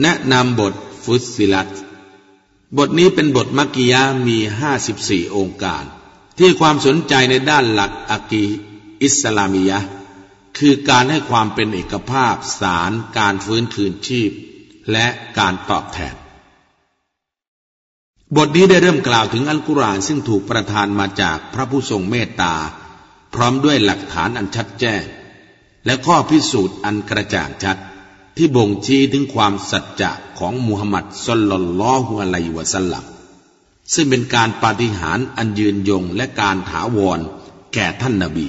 แนะนำบทฟุตซิลัตบทนี้เป็นบทมักกิยามี54องค์การ ที่ความสนใจในด้านหลักอากีอิสลามียะ คือการให้ความเป็นเอกภาพสารการฟื้นคืนชีพ และการตอบแทน บทนี้ได้เริ่มกล่าวถึงอัลกุรอานซึ่งถูกประทานมาจากพระผู้ทรงเมตตา พร้อมด้วยหลักฐานอันชัดแจ้ง และข้อพิสูจน์อันกระจ่างชัด ที่บ่งชี้ถึงความสัจจะของมุฮัมมัดสลลัลลอฮุอะลัยวะสัลลัมซึ่งเป็นการปาฏิหาริย์อันยืนยงและการถาวรแก่ท่านนาบี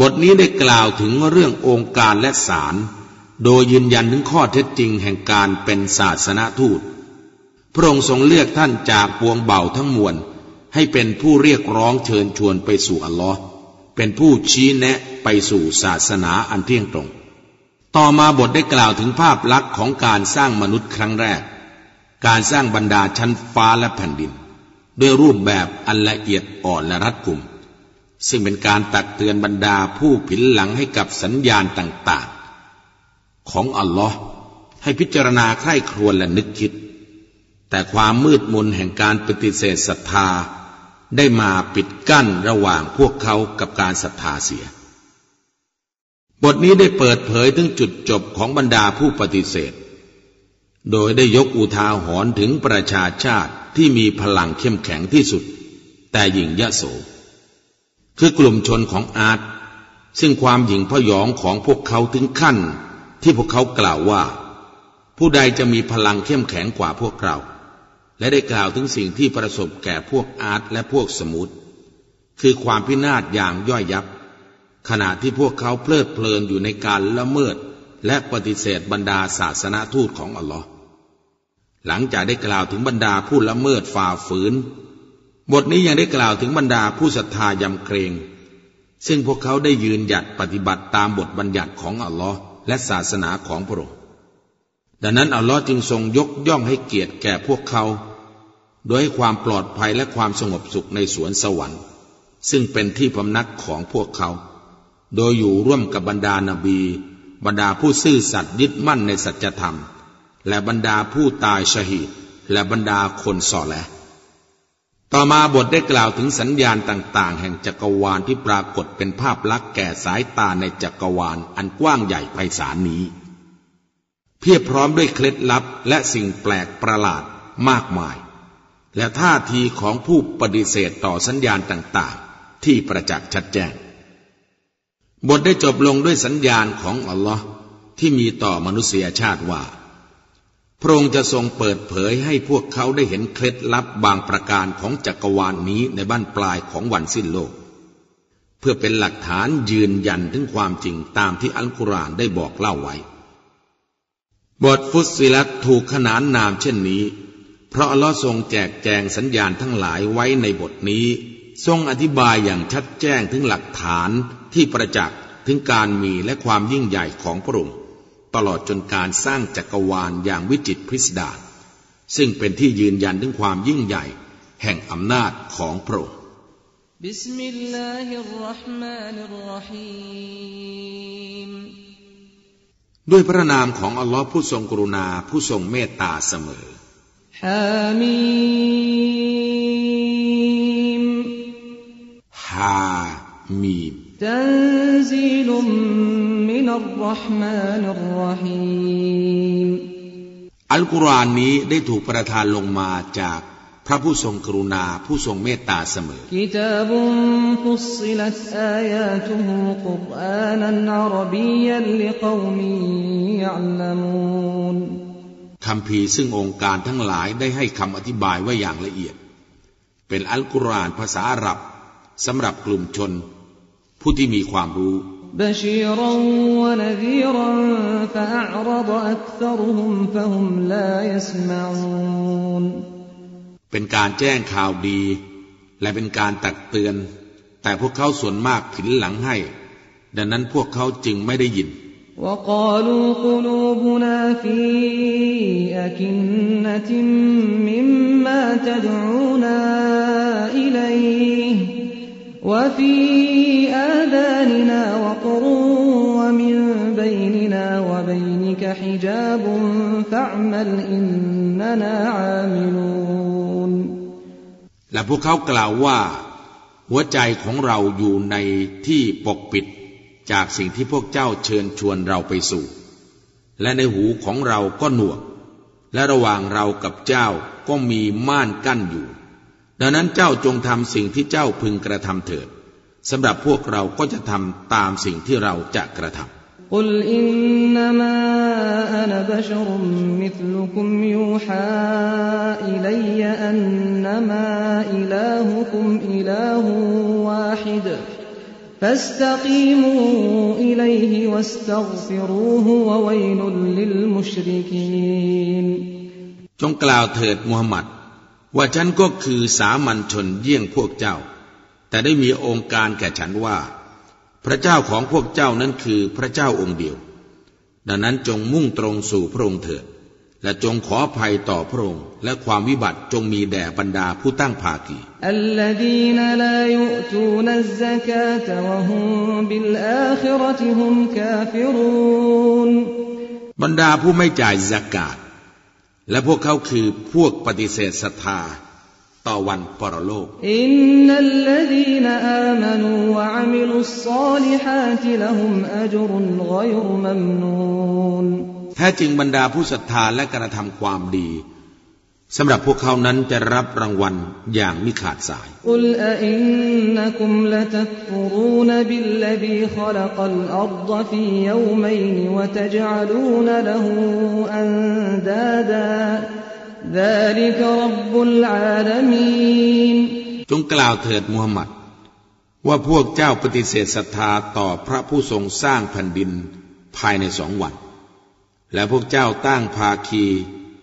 บทนี้ได้กล่าวถึงเรื่ององค์การและสารโดยยืนยันถึงข้อเท็จจริงแห่งการเป็นศาสนาทูต พระองค์ทรงเลือกท่านจากปวงเบาทั้งมวล ให้เป็นผู้เรียกร้องเชิญชวนไปสู่อัลลอฮ์เป็นผู้ชี้แนะไปสู่ศาสนาอันเที่ยงตรง ต่อมาบทได้กล่าวถึงภาพลักษณ์ของการสร้างมนุษย์ครั้งแรก การสร้างบรรดาชั้นฟ้าและแผ่นดิน ด้วยรูปแบบอันละเอียดอ่อนและรัดกุม ซึ่งเป็นการตักเตือนบรรดาผู้ผินหลังให้กับสัญญาณต่างๆ ของอัลลอฮ์ให้พิจารณาใคร่ครวญและนึกคิด แต่ความมืดมนแห่งการปฏิเสธศรัทธา ได้มาปิดกั้นระหว่างพวกเขากับการศรัทธาเสีย บทนี้ได้เปิดเผยถึงจุดจบของบรรดาผู้ปฏิเสธ โดยได้ยกอุทาหรณ์ถึงประชาชาติที่มีพลังเข้มแข็งที่สุด แต่หญิงยะโส คือกลุ่มชนของอาร์ตซึ่งความหยิ่งพยองของพวกเขาถึงขั้น ที่พวกเขากล่าวว่า ผู้ใดจะมีพลังเข้มแข็งกว่าพวกเรา และได้กล่าวถึงสิ่งที่ประสบแก่พวกอาร์ตและพวกสมุทคือความพินาศอย่างย่อยยับ ขณะที่พวกเขาเพลิดเพลินอยู่ในการละเมิด และปฏิเสธบรรดาศาสนาทูตของอัลลอฮ์หลังจากได้กล่าวถึงบรรดาผู้ละเมิดฝ่าฝืน บทนี้ยังได้กล่าวถึงบรรดาผู้ศรัทธายำเกรง ซึ่งพวกเขาได้ยืนหยัดปฏิบัติตามบทบัญญัติของอัลลอฮ์และศาสนาของพระองค์ดังนั้นอัลลอฮ์จึงทรงยกย่องให้เกียรติแก่พวกเขา โดยให้ความปลอดภัยและความสงบสุขในสวนสวรรค์ ซึ่งเป็นที่พำนักของพวกเขา โดยอยู่ร่วมกับบรรดานาบี บรรดาผู้ซื่อสัตย์ยึดมั่นในสัจธรรม และบรรดาผู้ตายชหีดและบรรดาคนสอและ ต่อมาบทได้กล่าวถึงสัญญาณต่าง ๆ แห่งจักรวาลที่ปรากฏเป็นภาพลักษณ์แก่สายตาในจักรวาลอันกว้างใหญ่ไพศาลนี้ เพียบพร้อมด้วยเคล็ดลับและสิ่งแปลกประหลาดมากมาย และท่าทีของผู้ปฏิเสธต่อสัญญาณต่าง ๆ ที่ประจักษ์ชัดแจ้ง บทได้จบลงด้วยสัญญาณของอัลลอฮ์ที่มีต่อมนุษยชาติว่า พระองค์จะทรงเปิดเผยให้พวกเขาได้เห็นเคล็ดลับบางประการของจักรวาลนนี้ในบ้านปลายของวันสิ้นโลก เพื่อเป็นหลักฐานยืนยันถึงความจริงตามที่อัลกุรอานได้บอกเล่าไว้ บทฟุตซิลัตถูกขนานนามเช่นนี้ เพราะอัลลอฮ์ทรงแจกแจงสัญญาณทั้งหลายไว้ในบทนี้ ทรงอธิบายอย่างชัดแจ้งถึงหลักฐานที่ประจักษ์ถึงการมีและความยิ่งใหญ่ของพระองค์ตลอดจนการสร้างจักรวาลอย่างวิจิตรพิสดารซึ่งเป็นที่ยืนยันถึงความยิ่งใหญ่ แห่งอำนาจของพระองค์ด้วยพระนามของอัลลอฮ์ผู้ทรงกรุณาผู้ทรงเมตตาเสมอฮามี อามีนอัลกุรอานนี้ได้ถูกประทานลงมาจากพระผู้ทรงกรุณาผู้ทรงเมตตาเสมอ คำพีซึ่งองค์การทั้งหลายได้ให้คำอธิบายไว้อย่างละเอียด เป็นอัลกุรอานภาษาอาหรับ สำหรับกลุ่มชนผู้ที่มีความรู้ เป็นการแจ้งข่าวดี และเป็นการตักเตือน แต่พวกเขาส่วนมากผินหลังให้ ดังนั้นพวกเขาจึงไม่ได้ยิน وقالوا قلوبنا في أكنة مما تدعونا إليه وفي آذاننا وقر ومن بيننا وبينك عليك حجاب فاعمل إننا عاملون และพวกเขากล่าวว่า หัวใจของเราอยู่ในที่ปกปิดจากสิ่งที่พวกเจ้าเชิญชวนเราไปสู่ และในหูของเราก็หนวก และระหว่างเรากับเจ้าก็มีม่านกั้นอยู่ ดังนั้นเจ้าจงทำสิ่งที่เจ้าพึงกระทำเถิดสำหรับพวกเราก็จะทำตามสิ่งที่เราจะกระทำ قل إنما أنا بشر مثلكم يوحى إلي أنما إلهكم إله واحد فاستقيموا إليه واستغفروه وويل للمشركين จงกล่าวเถิดมูฮัมหมัด ว่าฉันก็คือสามัญชนเยี่ยงพวกเจ้า แต่ได้มีองค์การแก่ฉันว่า พระเจ้าของพวกเจ้านั้นคือพระเจ้าองค์เดียว ดังนั้นจงมุ่งตรงสู่พระองค์เถิด และจงขอภัยต่อพระองค์ และความวิบัติจงมีแด่บรรดาผู้ตั้งภากีบรรดาผู้ไม่จ่ายสกาด และพวกเขาคือพวกปฏิเสธศรัทธาต่อวันปรโลกอินนัลลดีนอามนูวะอามิลุสซาลิฮาติละฮุมอัจรุนกอยรมัมนูนแท้จริงบรรดาผู้ศรัทธาและกระทำความดี สำหรับพวกเขานั้นจะรับรางวัลอย่างมิขาดสาย قل أئنكم لتكفرون بالذي خلق الأرض في يومين وتجعلون له أندادا ذلك رب العالمين จงกล่าวเถิดมูฮัมหมัด ว่าพวกเจ้าปฏิเสธศรัทธาต่อพระผู้ทรงสร้างแผ่นดินภายในสองวัน และพวกเจ้าตั้งภาคี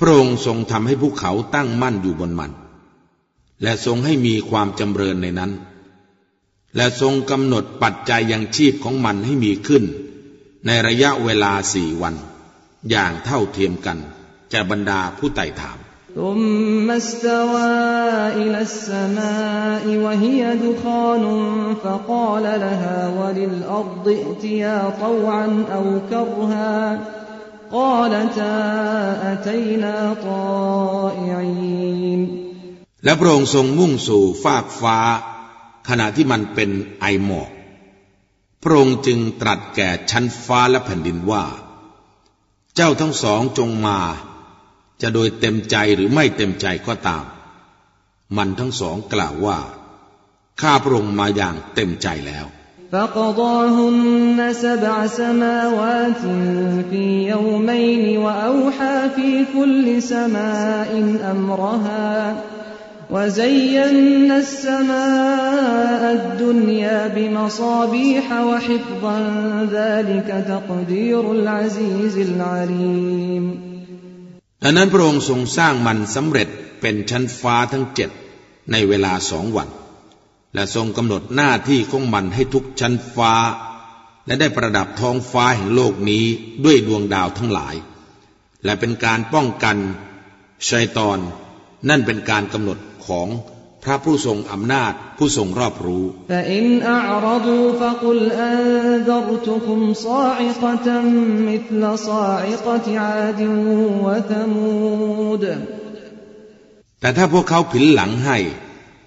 พระองค์ทรงทำให้ภูเขาตั้งมั่นอยู่บนมัน และทรงให้มีความจำเริญในนั้น และทรงกำหนดปัจจัยยังชีพของมันให้มีขึ้น ในระยะเวลาสี่วัน อย่างเท่าเทียมกันจะบรรดาผู้ไต่ถามลมมัสตวาอิลสมาอิวะ และพระองค์ทรงมุ่งสู่ฟากฟ้า ขณะที่มันเป็นไอหมอก พระองค์จึงตรัสแก่ชั้นฟ้าและแผ่นดินว่า เจ้าทั้งสองจงมา จะโดยเต็มใจหรือไม่เต็มใจก็ตาม มันทั้งสองกล่าวว่า ข้าพระองค์มาอย่างเต็มใจแล้ว فقضاهن سبع سماوات في يومين وأوحى في كل سماء أمرها وزينا السماء الدنيا بمصابيح وحفظا ذلك تقدير العزيز العليم ดังนั้นพระองค์ทรงสร้างมันสำเร็จเป็นชั้นฟ้าทั้งเจ็ดในเวลาสองวัน และทรงกำหนดหน้าที่ของมันให้ทุกชั้นฟ้า และได้ประดับท้องฟ้าแห่งโลกนี้ด้วยดวงดาวทั้งหลาย และเป็นการป้องกันชัยตอน นั่นเป็นการกำหนดของพระผู้ทรงอำนาจผู้ทรงรอบรู้ แต่ถ้าพวกเขาผินหลังให้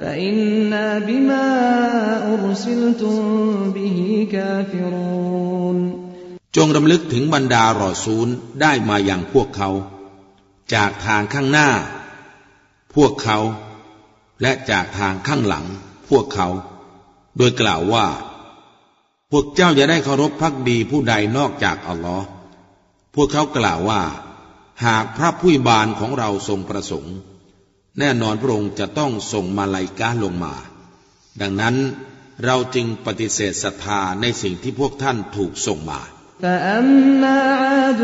فإنا بما أرسلتم به كافرون จงรำลึกถึงบรรดารอซูลได้มาอย่างพวกเขา จากทางข้างหน้า พวกเขา และจากทางข้างหลัง พวกเขา โดยกล่าวว่า พวกเจ้าจะได้เคารพพักดีผู้ใดนอกจากอัลลอฮ์พวกเขากล่าวว่า หากพระผู้บานของเราทรงประสงค์ แน่นอนพระองค์จะต้องส่งมาลายกาลงมา ดังนั้นเราจึงปฏิเสธศรัทธาในสิ่งที่พวกท่านถูกส่งมา فأما عاد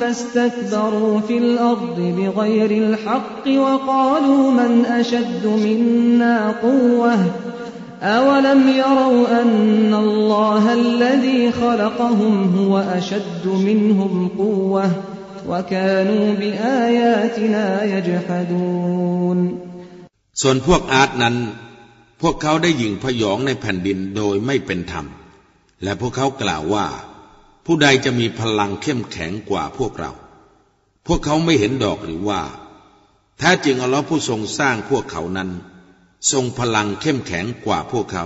فاستكبروا في الأرض بغير الحق وقالوا من أشد منا قوة أولم يروا أن الله الذي خلقهم هو أشد منهم قوة وكانوا بآياتنا يجحدون ส่วนพวกอาร์ตนั้น พวกเขาได้ยิงพยองในแผ่นดินโดยไม่เป็นธรรม และพวกเขากล่าวว่า ผู้ใดจะมีพลังเข้มแข็งกว่าพวกเรา พวกเขาไม่เห็นดอกหรือว่าแท้จริงอัลลอฮ์ผู้ทรงสร้างพวกเขานั้น ทรงพลังเข้มแข็งกว่าพวกเขา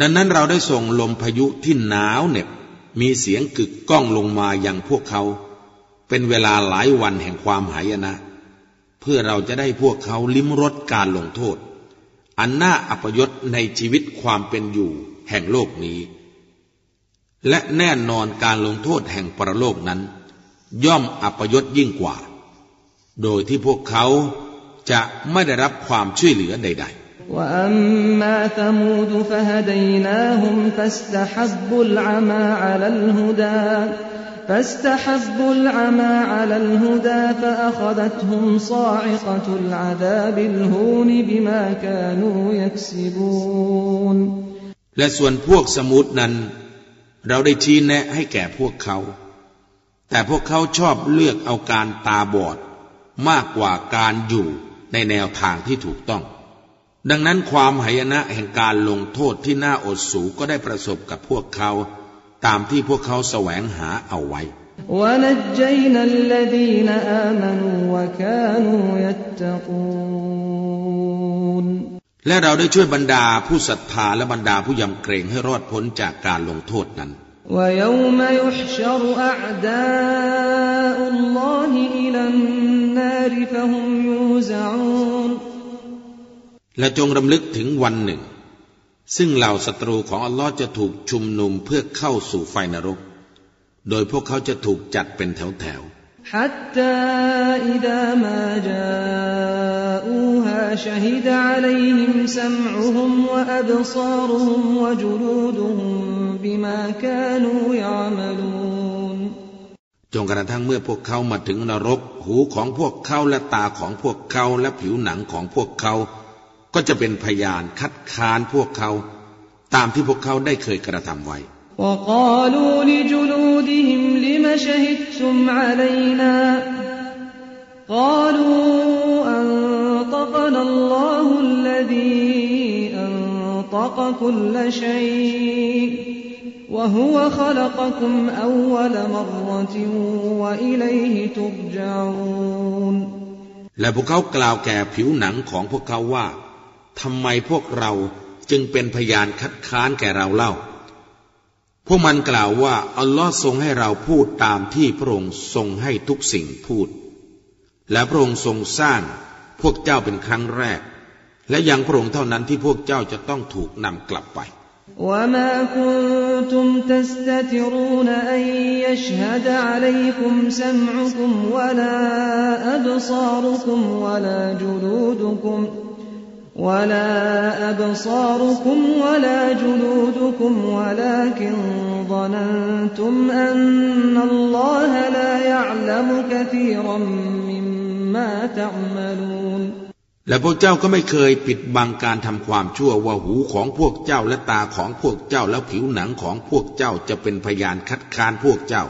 ดังนั้นเราได้ส่งลมพายุที่หนาวเหน็บ มีเสียงกึกก้องลงมาอย่างพวกเขา เป็นเวลาหลายวันแห่งความหายนะ เพื่อเราจะได้พวกเขาลิ้มรสการลงโทษ อันน่าอัปยศในชีวิตความเป็นอยู่แห่งโลกนี้ และแน่นอนการลงโทษแห่งปรโลกนั้น ย่อมอัปยศยิ่งกว่า โดยที่พวกเขาจะไม่ได้รับความช่วยเหลือใด ๆ وأما ثمود فهديناهم فاستحبوا العمى على الهدى فاستحبوا العمى على الهدى فأخذتهم صاعقة العذاب الهون بما كانوا يكسبون และส่วนพวกสมุทนั้น เราได้ชี้แนะให้แก่พวกเขา แต่พวกเขาชอบเลือกเอาการตาบอด มากกว่าการอยู่ในแนวทางที่ถูกต้อง ดังนั้นความหายนะแห่งการลงโทษที่น่าอดสูก็ได้ประสบกับพวกเขา ตามที่พวกเขาแสวงหาเอาไว้ และเราได้ช่วยบรรดาผู้ศรัทธาและบรรดาผู้ยำเกรงให้รอดพ้นจากการลงโทษนั้น และจงรำลึกถึงวันหนึ่งซึ่งเหล่าศัตรูของอัลลอฮ์จะถูกชุมนุมเพื่อเข้าสู่ไฟนรก โดยพวกเขาจะถูกจัดเป็นแถวแถว حتى إذا ما جاءوها شهد عليهم سمعهم وأبصارهم وجلودهم بما كانوا يعملون จงกระทั่งเมื่อพวกเขามาถึงนรก หูของพวกเขาและตาของพวกเขาและผิวหนังของพวกเขา ก็จะเป็นพยานคัดค้านพวกเขา ตามที่พวกเขาได้เคยกระทำไว้ وقالوا لجلودهم لم شهدتم علينا قالوا أنطقنا الله الذي أنطق كل شيء وهو خلقكم أول مرة وإليه ترجعون และพวกเขากล่าวแก่ผิวหนังของพวกเขาว่า ทำไมพวกเราจึงเป็นพยานคัดค้านแก่เราเล่า พวกมันกล่าวว่า อัลลอฮ์ทรงให้เราพูดตามที่พระองค์ทรงให้ทุกสิ่งพูด และพระองค์ทรงสร้างพวกเจ้าเป็นครั้งแรก และยังพระองค์เท่านั้นที่พวกเจ้าจะต้องถูกนำกลับไป وما كنتم تستترون أن يشهد عليكم سمعكم ولا أبصاركم ولا جلودكم ولا أبصاركم ولا جلودكم ولكن ظننتم أن الله لا يعلم كثيرا مما تعملون และพวกเจ้าก็ไม่เคยปิดบังการทำความชั่วว่าหูของพวกเจ้าและตาของพวกเจ้าและผิวหนังของพวกเจ้าจะเป็นพยานคัดค้านพวกเจ้า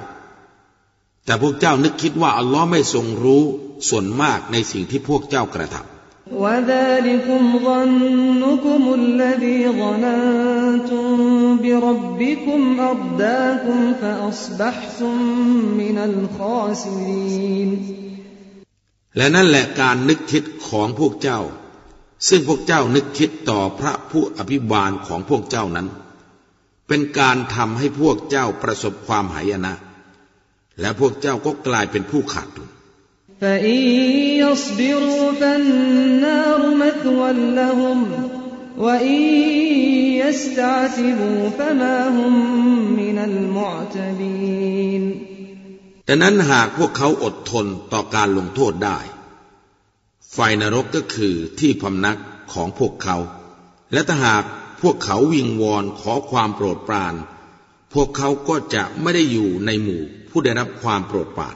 แต่พวกเจ้านึกคิดว่าอัลลอฮ์ไม่ทรงรู้ ส่วนมากในสิ่งที่พวกเจ้ากระทำ وذلكم ظنكم الذي ظننتم بربكم أرداكم فأصبحتم من الخاسرين และนั่นแหละการนึกคิดของพวกเจ้า ซึ่งพวกเจ้านึกคิดต่อพระผู้อภิบาลของพวกเจ้านั้น เป็นการทำให้พวกเจ้าประสบความหายนะ และพวกเจ้าก็กลายเป็นผู้ขาดทุน فإن يصبروا فالنار مثوى لهم وإن يستعتبوا فما هم من المعتبين ดังนั้นหากพวกเขาอดทนต่อการลงโทษได้ ไฟนรกก็คือที่พำนักของพวกเขา และถ้าหากพวกเขาวิงวอนขอความโปรดปราน พวกเขาก็จะไม่ได้อยู่ในหมู่ผู้ได้รับความโปรดปราน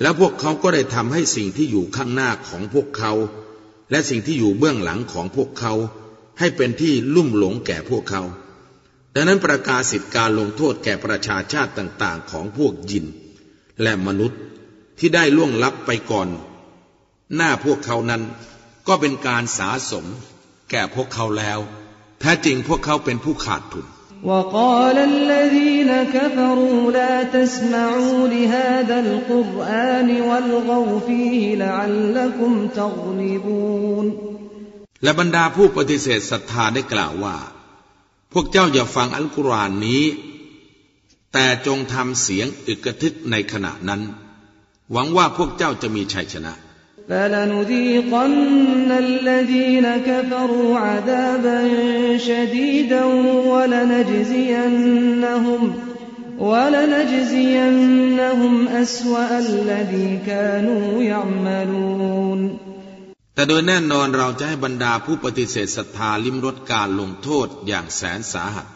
แล้วพวกเขาก็ได้ทำให้สิ่งที่อยู่ข้างหน้าของพวกเขา และสิ่งที่อยู่เบื้องหลังของพวกเขา ให้เป็นที่ลุ่มหลงแก่พวกเขา ดังนั้นประกาศสิทธิการลงโทษแก่ประชาชาติต่าง ๆ ของพวกยิน และมนุษย์ที่ได้ล่วงลับไปก่อน หน้าพวกเขานั้น ก็เป็นการสาสม แก่พวกเขาแล้ว แท้จริงพวกเขาเป็นผู้ขาดทุน وقال الذين كفروا لا تسمعوا لهذا القرآن والغوا فيه لعلكم تغلبون และบรรดาผู้ปฏิเสธศรัทธาได้กล่าวว่า พวกเจ้าอย่าฟังอัลกุรอานนี้ แต่จงทำเสียงอึกกระทึกในขณะนั้น หวังว่าพวกเจ้าจะมีชัยชนะ فلنذيقن الذين كفروا عذابا شديدا ولنجزينهم ولنجزينهم أسوأ الذي كانوا يعملون แต่โดยแน่นอนเราจะให้บรรดาผู้ปฏิเสธศรัทธาลิมรสการลงโทษอย่างแสนสาหัส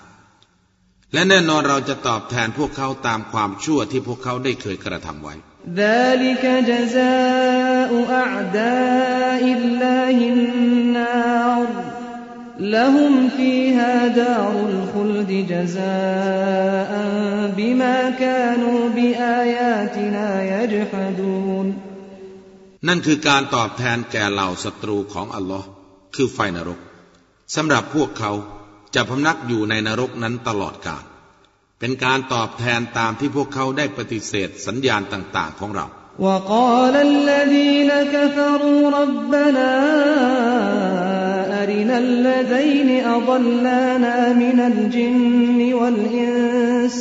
และแน่นอนเราจะตอบแทนพวกเขาตามความชั่วที่พวกเขาได้เคยกระทำไว้ ذلك جزاء أعداء الله النار لهم فيها دار الخلد جزاء بما كانوا بآياتنا يجحدون นั่นคือการตอบแทนแก่เหล่าศัตรูของอัลลอฮ์คือไฟนรกสำหรับพวกเขาจะพำนักอยู่ในนรกนั้นตลอดกาลเป็นการตอบแทนตามที่พวกเขาได้ปฏิเสธสัญญาณต่างๆของเรา وقال الذين كفروا ربنا أرنا الذين أضلانا من الجن والإنس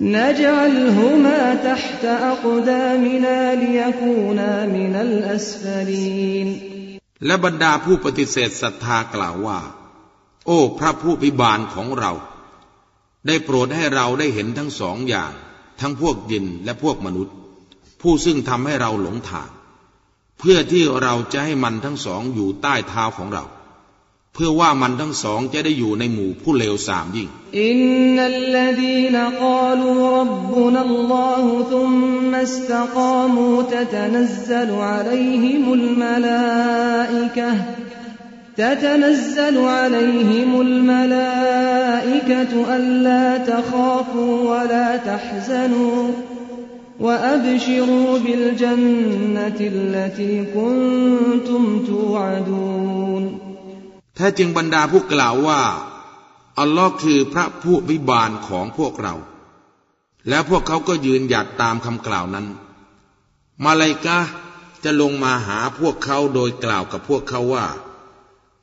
نجعلهما تحت أقدامنا ليكونا من الأسفلين และบรรดาผู้ปฏิเสธศรัทธากล่าวว่า โอ้พระผู้พิบาลของเราได้โปรดให้เราได้เห็นทั้งสองอย่าง ทั้งพวกยินและพวกมนุษย์ ผู้ซึ่งทำให้เราหลงทาง เพื่อที่เราจะให้มันทั้งสองอยู่ใต้เท้าของเรา เพื่อว่ามันทั้งสองจะได้อยู่ในหมู่ผู้เลวสามยิ่งอินนัลลดีนกาลูรับบุนัลลอฮุทุมมัสตกามูตะตนัซซลุอะลัยฮิมุลมลาอิกะ تتنزل عليهم الملائكة ألا تخافوا ولا تحزنوا وأبشروا بالجنة التي كنتم توعدون แท้จริงบรรดาผู้กล่าวว่า อัลลอฮ์คือพระผู้วิบาลของพวกเรา และพวกเขาก็ยืนหยัดตามคำกล่าวนั้น มาลายกาจะลงมาหาพวกเขาโดยกล่าวกับพวกเขาว่า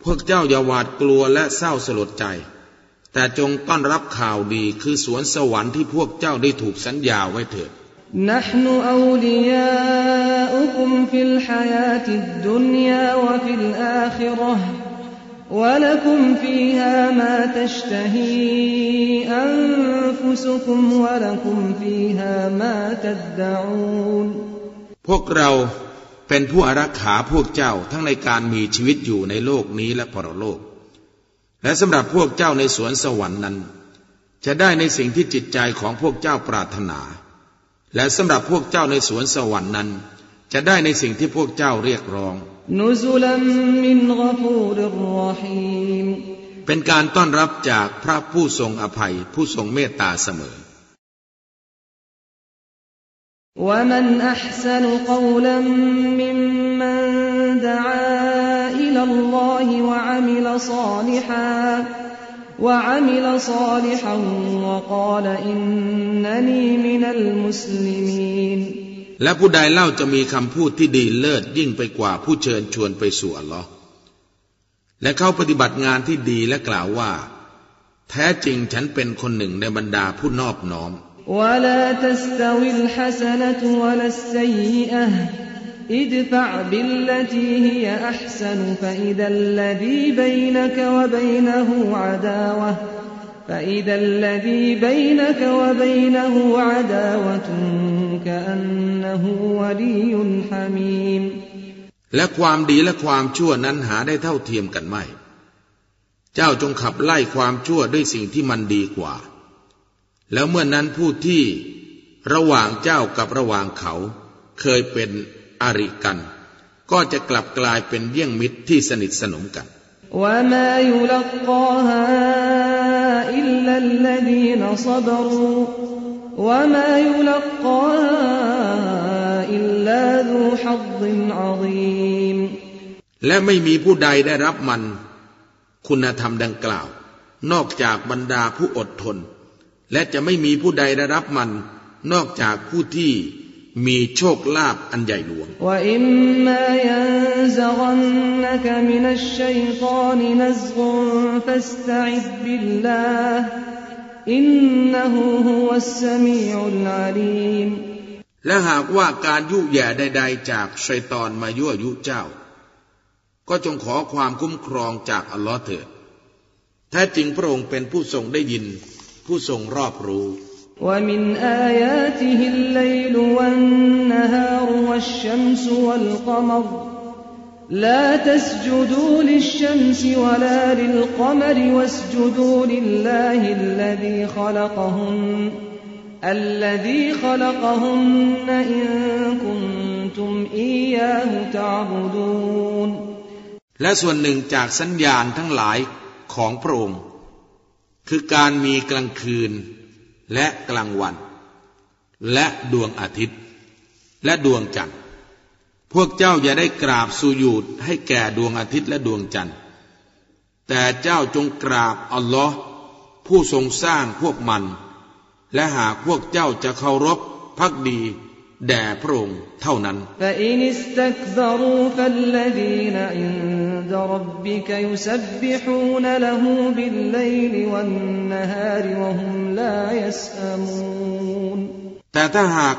พวกเจ้าอย่าหวาดกลัวและเศร้าสลดใจ แต่จงต้อนรับข่าวดีคือสวนสวรรค์ที่พวกเจ้าได้ถูกสัญญาไว้เถิด نحن أولياؤكم في الحياة الدنيا وفي الآخرة ولكم فيها ما تشتهي أنفسكم ولكم فيها ما تدعون พวกเรา เป็นผู้อารักขาพวกเจ้าทั้งในการมีชีวิตอยู่ในโลกนี้และปรโลก และสำหรับพวกเจ้าในสวนสวรรค์นั้น จะได้ในสิ่งที่จิตใจของพวกเจ้าปรารถนา และสำหรับพวกเจ้าในสวนสวรรค์นั้น จะได้ในสิ่งที่พวกเจ้าเรียกร้อง เป็นการต้อนรับจากพระผู้ทรงอภัยผู้ทรงเมตตาเสมอ ومن أحسن قولا ممن دعا إلى الله وعمل صالحا وعمل صالحا وقال إنني من المسلمين และผู้ใดเล่าจะมีคำพูดที่ดีเลิศยิ่งไปกว่าผู้เชิญชวนไปสู่อัลลอฮ์และเขาปฏิบัติงานที่ดีและกล่าวว่า แท้จริงฉันเป็นคนหนึ่งในบรรดาผู้นอบน้อม ولا تستوي الحسنة ولا السيئة ادفع بالتي هي أحسن فإذا الذي بينك وبينه عداوة فإذا الذي بينك وبينه عداوة كأنه ولي حميم และความดีและความชั่วนั้นหาได้เท่าเทียมกันไม่ เจ้าจงขับไล่ความชั่วด้วยสิ่งที่มันดีกว่าแล้วเมื่อนนั้นผู้ที่ระหว่างเจ้ากับระหว่างเขา เคยเป็น อริกัน ก็จะกลับกลายเป็นเยี่ยงมิตรที่สนิทสนมกันและไม่มีผู้ใดได้รับมัน คุณธรรมดังกล่าว นอกจากบรรดาผู้อดทน และจะไม่มีผู้ใดได้รับมัน นอกจากผู้ที่ มีโชคลาภอันใหญ่หลวง และหากว่าการยุแย่ใด ๆ จากชัยตอนมายั่วยุเจ้า ก็จงขอความคุ้มครองจากอัลลอฮ์เถิดแท้จริงพระองค์เป็นผู้ทรงได้ยิน ผู้ทรงรอบรู้ ومن آياته الليل والنهار والشمس والقمر لا تسجدوا للشمس ولا للقمر واسجدوا لله الذي خلقهن الذي خلقهن إن كنتم إياه تعبدون และส่วนหนึ่งจากสัญญาณทั้งหลายของพระองค์คือการมีกลางคืน และกลางวัน และดวงอาทิตย์ และดวงจันทร์ พวกเจ้าอย่าได้กราบสุยูดให้แก่ดวงอาทิตย์และดวงจันทร์ แต่เจ้าจงกราบอัลลอฮ์ผู้ทรงสร้างพวกมัน และหากพวกเจ้าจะเคารพพักดี แด่พระองค์เท่านั้น แต่ถ้าหาก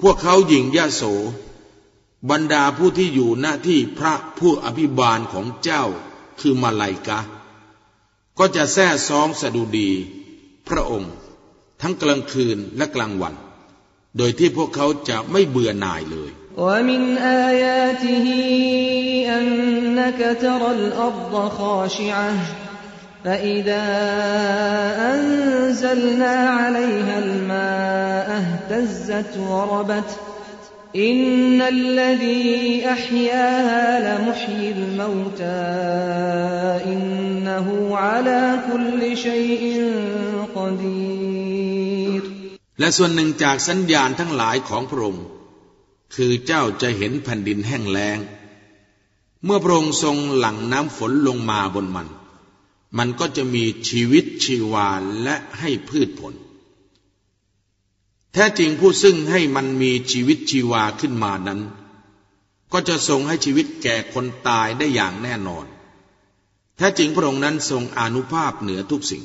พวกเขาหญิงยะโส บรรดาผู้ที่อยู่หน้าที่พระผู้อภิบาลของเจ้าคือมาลายกะ ก็จะแท้ซองสดุดี พระองค์ ทั้งกลางคืนและกลางวัน โดยที่พวกเขาจะไม่เบื่อหน่ายเลย ومن آياته أنك ترى الأرض خاشعة فإذا أنزلنا عليها الماء اهتزت وربت إن الذي أحياها لمحيي الموتى إنه على كل شيء قدير และส่วนหนึ่งจากสัญญาณทั้งหลายของพระองค์ คือเจ้าจะเห็นแผ่นดินแห้งแล้ง เมื่อพระองค์ทรงหลั่งน้ำฝนลงมาบนมัน มันก็จะมีชีวิตชีวาและให้พืชผล แท้จริงผู้ซึ่งให้มันมีชีวิตชีวาขึ้นมานั้น ก็จะทรงให้ชีวิตแก่คนตายได้อย่างแน่นอน แท้จริงพระองค์นั้นทรงอนุภาพเหนือทุกสิ่ง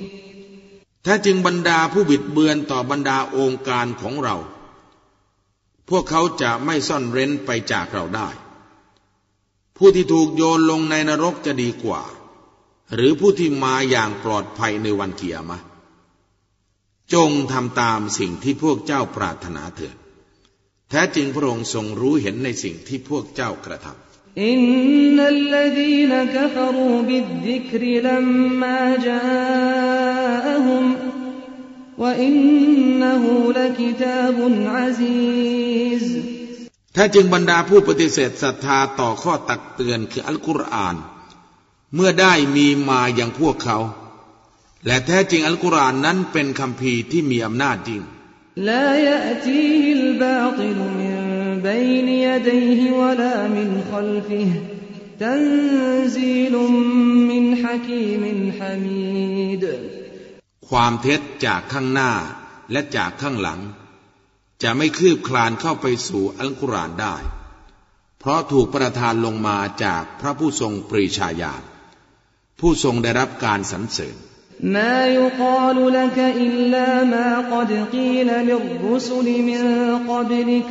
แท้จริงบรรดาผู้บิดเบือนต่อบรรดาองค์การของเรา พวกเขาจะไม่ซ่อนเร้นไปจากเราได้ ผู้ที่ถูกโยนลงในนรกจะดีกว่า หรือผู้ที่มาอย่างปลอดภัยในวันเกียรมะ จงทำตามสิ่งที่พวกเจ้าปรารถนาเถิด แท้จริงพระองค์ทรงรู้เห็นในสิ่งที่พวกเจ้ากระทำإن الذين كفروا بالذكر لما جاءهم وإنه لكتاب عزيزแท้จริงบรรดาผู้ปฏิเสธศรัทธาต่อข้อตักเตือนคืออัลกุรอาน เมื่อได้มีมาอย่างพวกเขา และแท้จริงอัลกุรอานนั้นเป็นคัมภีร์ที่มีอำนาจยิ่ง ความเท็จจากข้างหน้าและจากข้างหลัง จะไม่คืบคลานเข้าไปสู่อัลกุรอานได้ เพราะถูกประทานลงมาจากพระผู้ทรงปรีชาญาณผู้ทรงได้รับการสรรเสริญ ما يقال لك إلا ما قد قيل للرسل من قبلك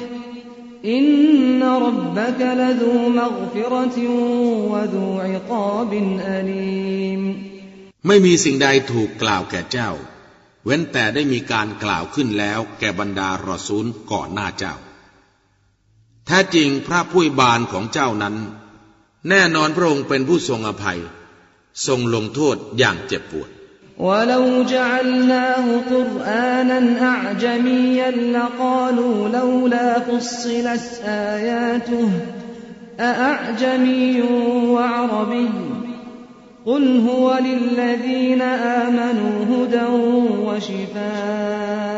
إن ربك لذو مغفرة وذو عقاب أليم ไม่มีสิ่งใดถูกกล่าวแก่เจ้า เว้นแต่ได้มีการกล่าวขึ้นแล้วแก่บรรดารอซูลก่อนหน้าเจ้า แท้จริงพระผู้บานของเจ้านั้น แน่นอนพระองค์เป็นผู้ทรงอภัย ทรงลงโทษอย่างเจ็บปวด ولو جعلناه قرآنا أعجميا لقالوا لولا فصلت آياته أأعجمي وعربي قل هو للذين آمنوا هدى وشفاء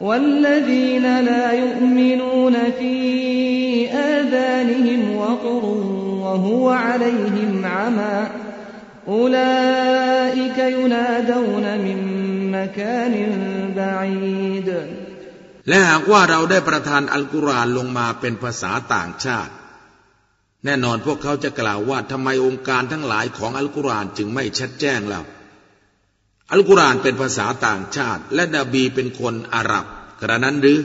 والذين لا يؤمنون في آذانهم وقر وهو عليهم عمى أولئك ينادون من مكان بعيد และหากว่าเราได้ประทานอัลกุรอานลงมาเป็นภาษาต่างชาติ แน่นอนพวกเขาจะกล่าวว่าทำไมองค์การทั้งหลายของอัลกุรอานจึงไม่ชัดแจ้งเราอัลกุรอานเป็นภาษาต่างชาติ และนบีเป็นคนอาหรับ กระนั้นหรือ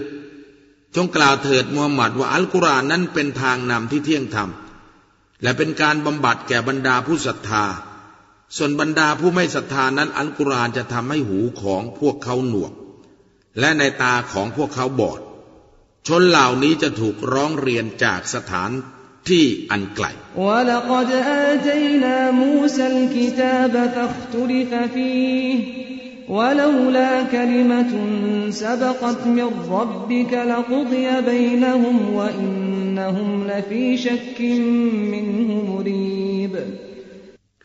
จงกล่าวเถิดมูฮัมหมัดว่าอัลกุรอานนั้นเป็นทางนำที่เที่ยงธรรม และเป็นการบำบัดแก่บรรดาผู้ศรัทธา ส่วนบรรดาผู้ไม่ศรัทธานั้นอัลกุรอานจะทำให้หูของพวกเขาหนวก และในตาของพวกเขาบอด ชนเหล่านี้จะถูกร้องเรียนจากสถาน ที่อันไกลและ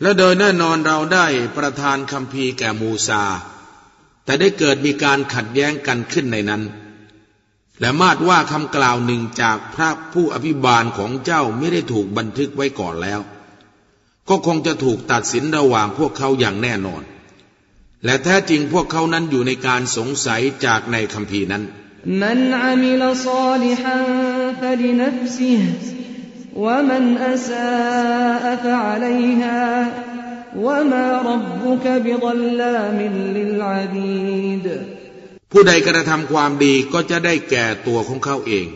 และโดยแน่นอนเราได้ประทานคำพีแก่มูซา แต่ได้เกิดมีการขัดแย้งกันขึ้นในนั้น และมาดว่าคำกล่าวหนึ่งจากพระผู้อภิบาลของเจ้าไม่ได้ถูกบันทึกไว้ก่อนแล้ว ก็คงจะถูกตัดสินระหว่างพวกเขาอย่างแน่นอน และแท้จริงพวกเขานั้นอยู่ในการสงสัยจากในคำพีนั้นมันอามิลซาลิฮันฟลินัฟซิฮ ومن أساء فعليها وما ربك بظلام للعبيد ผู้ใดกระทำความดีก็จะได้แก่ตัวของเขาเอง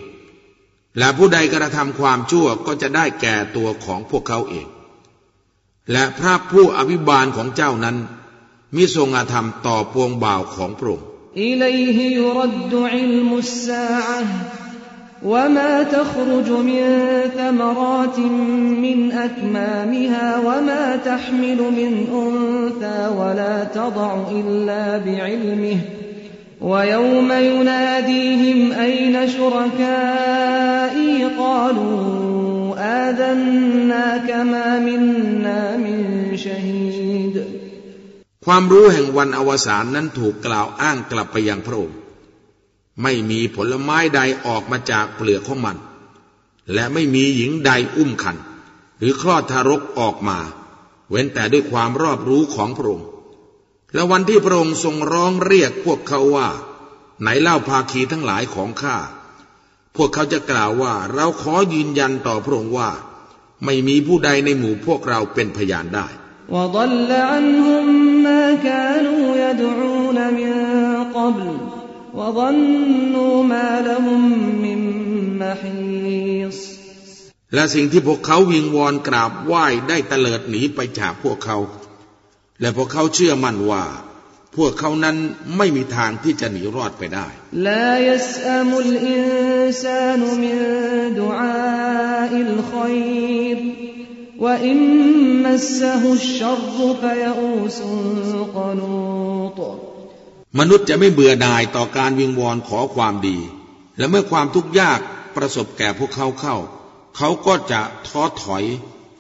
และผู้ใดกระทำความชั่วก็จะได้แก่ตัวของพวกเขาเอง และพระผู้อภิบาลของเจ้านั้นมีทรงอาธรรมต่อปวงบ่าวของพระองค์ وما تخرج من ثمرات من أكمامها وما تحمل من أنثى ولا تضع إلا بعلمه ويوم يناديهم أين شركائي قالوا آذنا كما منا من شهيد ความรู้แห่งวันอวสานนั้นถูกกล่าวอ้างกลับไปยังพระองค์ไม่มีผลไม้ใดออกมาจากเปลือกของมัน และไม่มีหญิงใดอุ้มขัน หรือคลอดทารกออกมา เว้นแต่ด้วยความรอบรู้ของพระองค์ และวันที่พระองค์ทรงร้องเรียกพวกเขาว่า ไหนเล่าภาคีทั้งหลายของข้า พวกเขาจะกล่าวว่าเราขอยืนยันต่อพระองค์ว่า ไม่มีผู้ใดในหมู่พวกเราเป็นพยานได้ وضل عنهم ما كانوا يدعون من قبل وظنوا ما لهم من محيص และสิ่งที่พวกเขาวิงวอนกราบไหว้ได้เตลิดหนีไปจากพวกเขา และพวกเขาเชื่อมั่นว่า พวกเขานั้นไม่มีทางที่จะหนีรอดไปได้ มนุษย์จะไม่เบื่อหน่ายต่อการวิงวอนขอความดี และเมื่อความทุกข์ยากประสบแก่พวกเขาเข้า เขาก็จะท้อถอย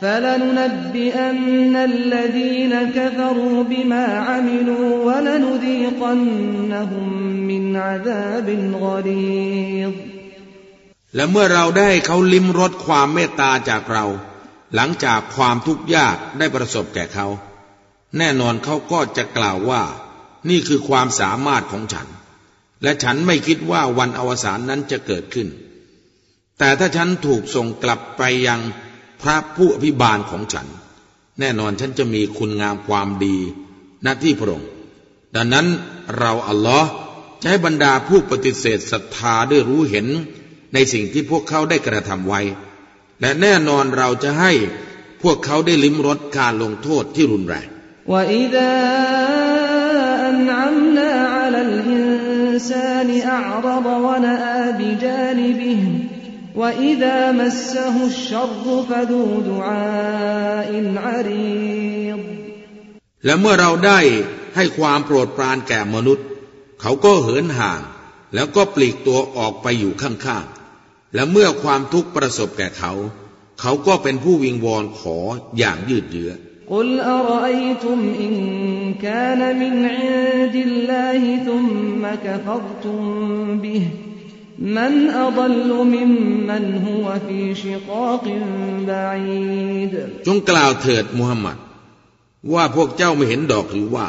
فلننبئن الذين كفروا بما عملوا ولنذيقنهم من عذاب غليظ และเมื่อเราได้เขาลิ้มรสความเมตตาจากเรา หลังจากความทุกข์ยากได้ประสบแก่เขา แน่นอนเขาก็จะกล่าวว่า นี่คือความสามารถของฉัน และฉันไม่คิดว่าวันอวสานนั้นจะเกิดขึ้น แต่ถ้าฉันถูกส่งกลับไปยัง พระผู้อภิบาลของฉัน แน่นอนฉันจะมีคุณงามความดีหน้าที่พระองค์ดังนั้นเราอัลลอฮ์จะให้บรรดาผู้ปฏิเสธศรัทธาด้วยรู้เห็นในสิ่งที่พวกเขาได้กระทำไว้ และแน่นอนเราจะให้พวกเขาได้ลิ้มรสการลงโทษที่รุนแรงและ الإنسان أعرض ونأى بجانبه وإذا مسه الشر فذو دعاء عريض และเมื่อเราได้ให้ความโปรดปรานแก่มนุษย์ เขาก็เหินห่าง แล้วก็ปลีกตัวออกไปอยู่ข้างๆ และเมื่อความทุกข์ประสบแก่เขา เขาก็เป็นผู้วิงวอนขออย่างยืดเยื้อ قل أرأيتم إن كان من عند الله ثم كفرتم به มันอัลลมิมมันฮุวฟีชิกากินบาอีดจงกล่าวเถิดมุฮัมมัด ว่าพวกเจ้าไม่เห็นดอกหรือว่า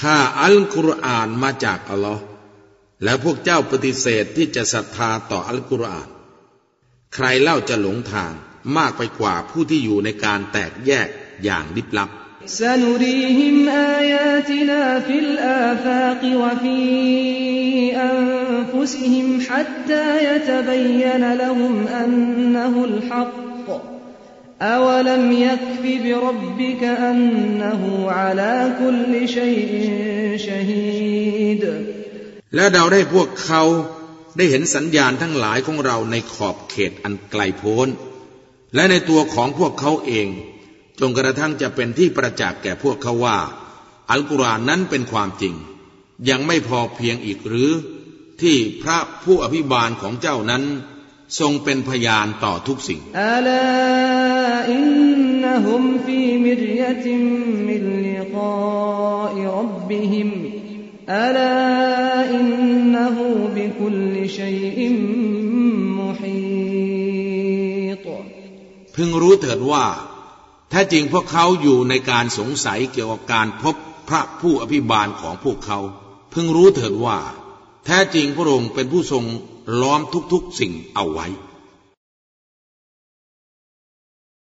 ถ้าอัลกุรอานมาจากอัลลอฮ์และพวกเจ้าปฏิเสธที่จะศรัทธาต่ออัลกุรอาน ใครเล่าจะหลงทางมากไปกว่าผู้ที่อยู่ในการแตกแยกอย่างลิบลับ سنريهم آياتنا في الآفاق وفي أنفسهم حتى يتبين لهم أنه الحق أولم يكف بربك أنه على كل شيء شهيد และเราได้พวกเขาได้เห็นสัญญาณทั้งหลายของเราในขอบเขตอันไกลโพ้น และในตัวของพวกเขาเอง จนกระทั่งจะเป็นที่ประจักษ์แก่พวกเขาว่า อัลกุรอานนั้นเป็นความจริง ยังไม่พอเพียงอีกหรือ ที่พระผู้อภิบาลของเจ้านั้น ทรงเป็นพยานต่อทุกสิ่งพึงรู้เถิดว่า แท้จริงพวกเขาอยู่ในการสงสัยเกี่ยวกับการพบพระผู้อภิบาลของพวกเขา เพิ่งรู้เถิดว่า แท้จริงพระองค์เป็นผู้ทรงล้อมทุกๆสิ่งเอาไว้